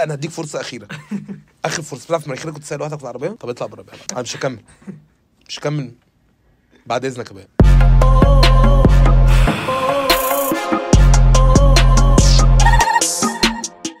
أنا هديك فرصة أخيرة. آخر فرصة. بتعرف مناخيرك كنت سايق لوحدك في العربية؟ طب اطلع بره بقى أنا مش هكمل. مش هكمل. بعد إذنك يا بقى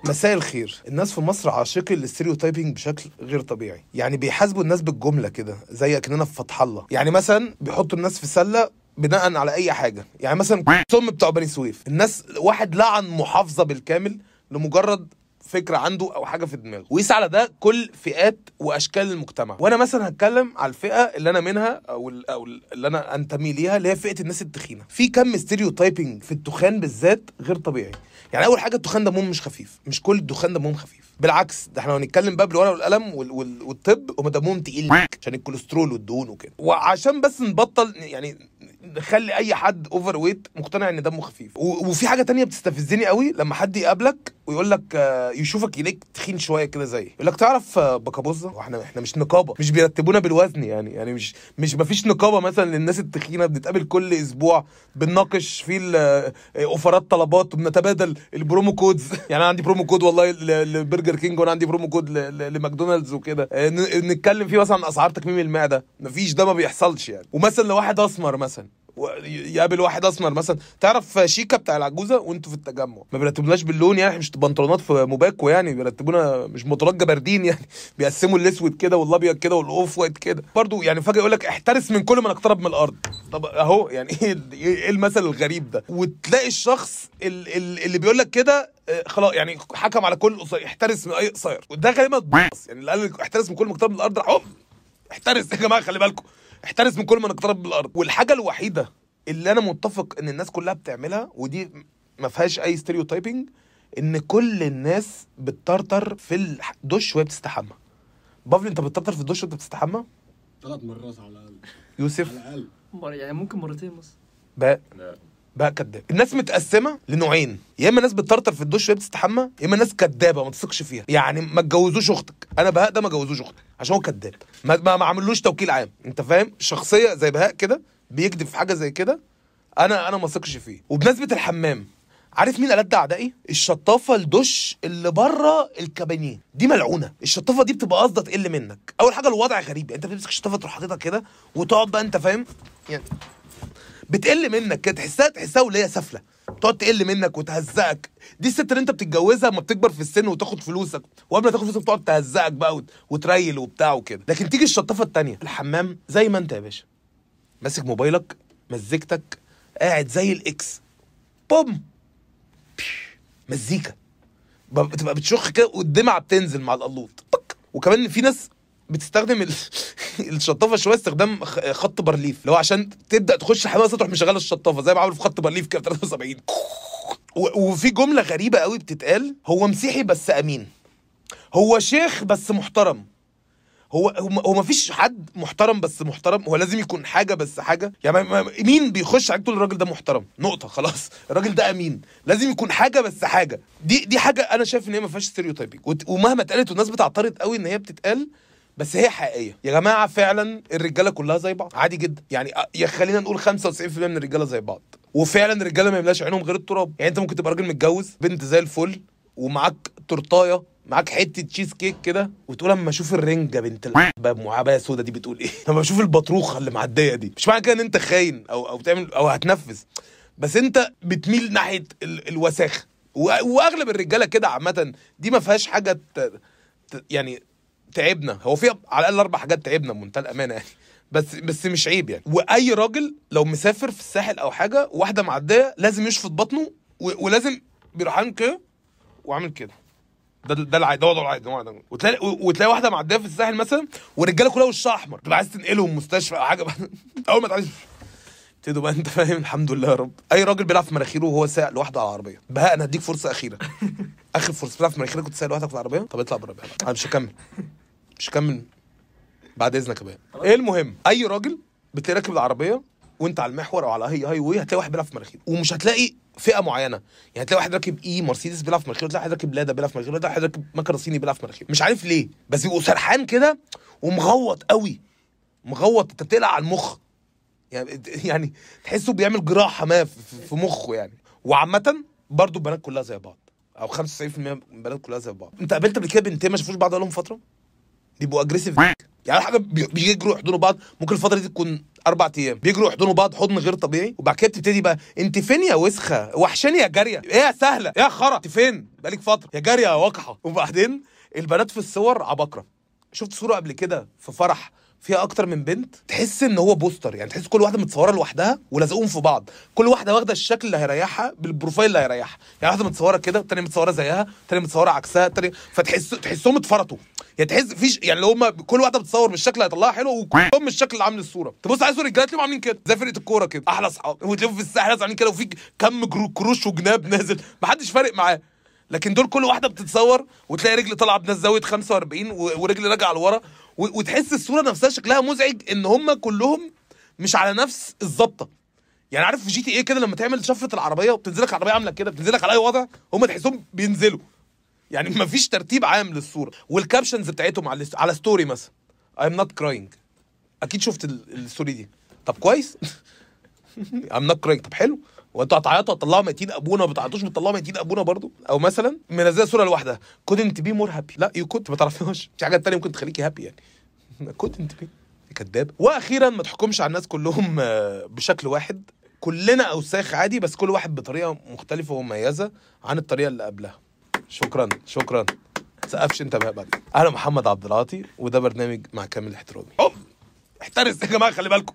مساء الخير. الناس في مصر عاشقي الاستيريوتايبنج بشكل غير طبيعي. يعني بيحاسبوا الناس بالجملة كده زي أكننا في فتح الله. يعني مثلا بيحطوا الناس في سلة بناء على أي حاجة. يعني مثلا ثم بتوع بني سويف. الناس واحد لعن محافظة بالكامل لمجرد فكرة عنده أو حاجة في دماغه. ويقيس على ده كل فئات وأشكال المجتمع. وأنا مثلا هتكلم على الفئة اللي أنا منها أو ال- أو ال- اللي أنا أنتمي ليها اللي هي فئة الناس التخينة. في كم stereotyping في التخان بالذات غير طبيعي. يعني أول حاجة التخان دمهم مش خفيف. مش كل التخان دمهم خفيف بالعكس ده إحنا هنتكلم بقى بالورقه والقلم وال وال والطب هم دمهم تقيل عشان الكوليسترول والدهون وكده. وعشان بس نبطل يعني نخلي أي حد overweight مقتنع إن دمه خفيف. و- وفي حاجة تانية بتستفزني قوي لما حد يقابلك ويقول لك آه، يشوفك يلاقيك تخين شوية كده زي يقول لك تعرف آه، بكابوزه وإحنا إحنا مش نقابة. مش بيرتبونا بالوزن يعني. يعني مش مش مفيش نقابة مثلا للناس التخينة بنتقابل كل أسبوع بنناقش ال- آه، أوفرات طلبات وبنتبادل ال promo codes. يعني أنا عندي promo code والله ل- لبرجر كينج وأنا عندي promo code لماكدونالدز وكده. آه، نتكلم فيه مثلا عن أسعار تكميم المعدة. مفيش ده ما بيحصلش يعني. ومثلا لو واحد أسمر مثلا يقابل واحد أسمر مثلا. تعرف شيكا بتاع العجوزة وأنتوا في التجمع. ما بيرتبوناش باللون يعني مش بنطلونات في موباكو يعني بيرتبونا مش بطولات جبردين يعني. بيقسموا الأسود كده والأبيض كده والأوف وايت كده. برضو يعني فجأة يقول لك احترس من كل من اقترب من الأرض. طب أهو يعني إيه إيه المثل الغريب ده؟ وتلاقي الشخص ال- ال- اللي بيقول لك كده خلاص يعني حكم على كل قصير احترس من أي قصير. وده غالبا يعني اللي قال احترس من كل مقترب من الأرض راح احترس يا جماعة خلي بالكم. احترس من كل ما نقترب من الأرض والحاجة الوحيدة اللي أنا متفق إن الناس كلها بتعملها ودي ما فيهاش أي ستيريوتايبنج إن كل الناس بتطرطر في الدش وهي بتستحمى. بافلي أنت بتطرطر في الدش وأنت بتستحمى؟ ثلاث مرات على الأقل. يوسف؟ على الأقل. يعني ممكن مرتين بس. بقى بقى كداب. الناس متقسمة لنوعين. يا إما ناس بتطرطر في الدش وهي بتستحمى يا إما ناس كدابة ما تثقش فيها. يعني ما تجوزوش أختك. أنا بهاء ده ما جوزوش أختك عشان هو كداب. ما, ما, ما عملوش توكيل عام. أنت فاهم؟ شخصية زي بهاء كده بيكذب في حاجة زي كده أنا أنا ما أثقش فيه. وبمناسبة الحمام عارف مين ألد أعدائي؟ الشطافة الدش اللي بره الكابينيه دي ملعونة. الشطافة دي بتبقى قصدها تقل منك؟ أول حاجة الوضع غريب. يعني أنت بتمسك الشطافة تروح حاططها كده وتقعد بقى أنت فاهم؟ يعني بتقل منك كده تحسها تحسها ولية سافلة. تقعد تقل منك وتهزقك. دي الست اللي انت بتتجوزها لما بتكبر في السن وتاخد فلوسك وقبل ما تاخد فلوسك بتقعد تهزقك بقى وت- وتريل وبتاع وكده. لكن تيجي الشطافة التانية الحمام زي ما انت يا باشا. ماسك موبايلك مزيكتك قاعد زي الإكس. بوم. مزيكا. بتبقى بتشخ كده والدمعة بتنزل مع القلوط. وكمان في ناس بتستخدم ال- الشطافة شوية استخدام خط بارليف اللي هو عشان تبدأ تخش حمام تروح مشغله الشطافة زي ما عملوا في خط بارليف كده في 73 و- وفي جملة غريبة قوي بتتقال هو مسيحي بس أمين. هو شيخ بس محترم. هو هو ما فيش حد محترم بس محترم. هو لازم يكون حاجة بس حاجة. يعني مين بيخش عليك تقول الراجل ده محترم؟ نقطة خلاص. الراجل ده أمين. لازم يكون حاجة بس حاجة. دي دي حاجة أنا شايف إن هي ما فيهاش stereotyping ومهما اتقالت والناس بتعترض قوي إن هي بتتقال بس هي حقيقية. يا جماعة فعلا الرجالة كلها زي بعض. عادي جدا. يعني أ- يا خلينا نقول 95% من الرجالة زي بعض. وفعلا الرجالة ما يملاش عينهم غير التراب. يعني أنت ممكن تبقى راجل متجوز بنت زي الفل ومعاك تورتاية معاك حتة تشيز كيك كده وتقول أما أشوف الرنجة بنت الباب معبايه سودا دي بتقول إيه؟ لما أشوف البطروخة اللي معدية دي. مش معنى كده إن أنت خاين أو أو بتعمل أو هتنفذ. بس أنت بتميل ناحية ال- الوساخة. وأغلب الرجالة كده عامة دي ما فيهاش حاجة ت- ت- يعني تعبنا. هو في على الأقل أربع حاجات تعبنا بمنتهى الأمانة يعني. بس بس مش عيب يعني. وأي راجل لو مسافر في الساحل أو حاجة واحدة معدية لازم يشفط بطنه و- ولازم بيروح عامل كده وعامل كده. ده ده العادي ده وضعه العادي وتلاقي وتلاقي واحدة معدية في الساحل مثلا والرجالة كلها وشها أحمر. تبقى عايز تنقلهم مستشفى أو حاجة. أول ما تعالج تبتدوا بقى أنت فاهم؟ الحمد لله يا رب. أي راجل بيلعب في مناخيره وهو سايق لوحده على العربية. بهاء أنا هديك فرصة أخيرة. اخر فرصه بتلعب في مناخيرك كنت سايق لوحدك في العربية؟ طب اطلع بره بقى. أنا مش هكمل. مش هكمل بعد إذنك يا إيه المهم؟ أي راجل بتلاقي راكب العربية وأنت على المحور أو على هاي هاي واي هتلاقي واحد بيلعب في مناخيره ومش هتلاقي فئة معينة. يعني هتلاقي واحد راكب اي مرسيدس بيلعب في مناخيره تلاقي واحد راكب لادا بيلعب في مناخيره تلاقي واحد راكب مكنه صيني بيلعب في مناخيره مش عارف ليه. بس بيبقوا سرحان كده ومغوط قوي. مغوط. أنت بتقلق على المخ. يعني يعني تحسه بيعمل جراحة ما في في مخه يعني. وعامة برضو البنات كلها زي بعض. أو 95% من البنات كلها زي بعض. أنت قابلت قبل كده بنتين ما شافوش بعض بقالهم فترة؟ بيبقوا اجريسيف يعني حاجة بي- بيجروا يحضنوا بعض. ممكن الفترة دي تكون أربع أيام. بيجروا يحضنوا بعض حضن غير طبيعي. وبعد كده بتبتدي بقى أنت فين يا وسخة؟ وحشاني يا جارية. إيه يا سهلة؟ يا خرا؟ أنت فين؟ بقالك فترة. يا جارية يا وقحة. وبعدين البنات في الصور عباقرة. شفت صورة قبل كده في فرح فيها أكتر من بنت تحس إن هو poster يعني تحس كل واحدة متصورة لوحدها ولازقوهم في بعض. كل واحدة واخدة الشكل اللي هيريحها بال profile اللي هيريحها. يعني واحدة متصورة كده التانية متصورة زيها التانية متصورة عكسها التانية فتحس تحسهم اتفرطوا. يعني تحس فيش يعني اللي هم كل واحدة بتصور بالشكل اللي هيطلعها حلو وكلهم الشكل اللي عامل الصورة. تبص صور الرجاله تلاقيهم عاملين كده؟ زي فرقة الكورة كده. أحلى اصحاب وتلاقيهم في الساحل عاملين كده وفي كم كروش وجناب نازل. محدش فارق معاه. لكن دول كل واحدة بتتصور وتلاقي رجل طالعه بناس زاوية 45 و- ورجل راجعه لورا وتحس الصورة نفسها شكلها مزعج إن هم كلهم مش على نفس الظبطه يعني عارف في GTA كده لما تعمل شفرة العربية وبتنزلك العربيه عاملة كده بتنزلك على أي وضع هم تحسهم بينزلوا. يعني مفيش ترتيب عام للصورة. وال captions بتاعتهم على على story مثلا. I'm not crying. أكيد شفت ال- ال story دي. طب كويس. I'm not crying. طب حلو. وانتوا هتعيطوا هتطلعوا ميتين أبونا ما بتعيطوش بتطلعوا ميتين أبونا برضو؟ أو مثلا منزله صورة لوحدها. Couldn't be more happy. لا يو كنت ما تعرفيهاش في حاجات تانية ممكن تخليكي هابي يعني. Couldn't be. كداب. وأخيرا ما تحكمش على الناس كلهم آه، بشكل واحد. كلنا أوساخ عادي بس كل واحد بطريقة مختلفة ومميزة عن الطريقة اللي قبلها. شكرا شكرا. سقفش أنت بقى بعد. أنا محمد عبد العاطي وده برنامج مع كامل احترامي. احترس يا جماعة خلي بالكم.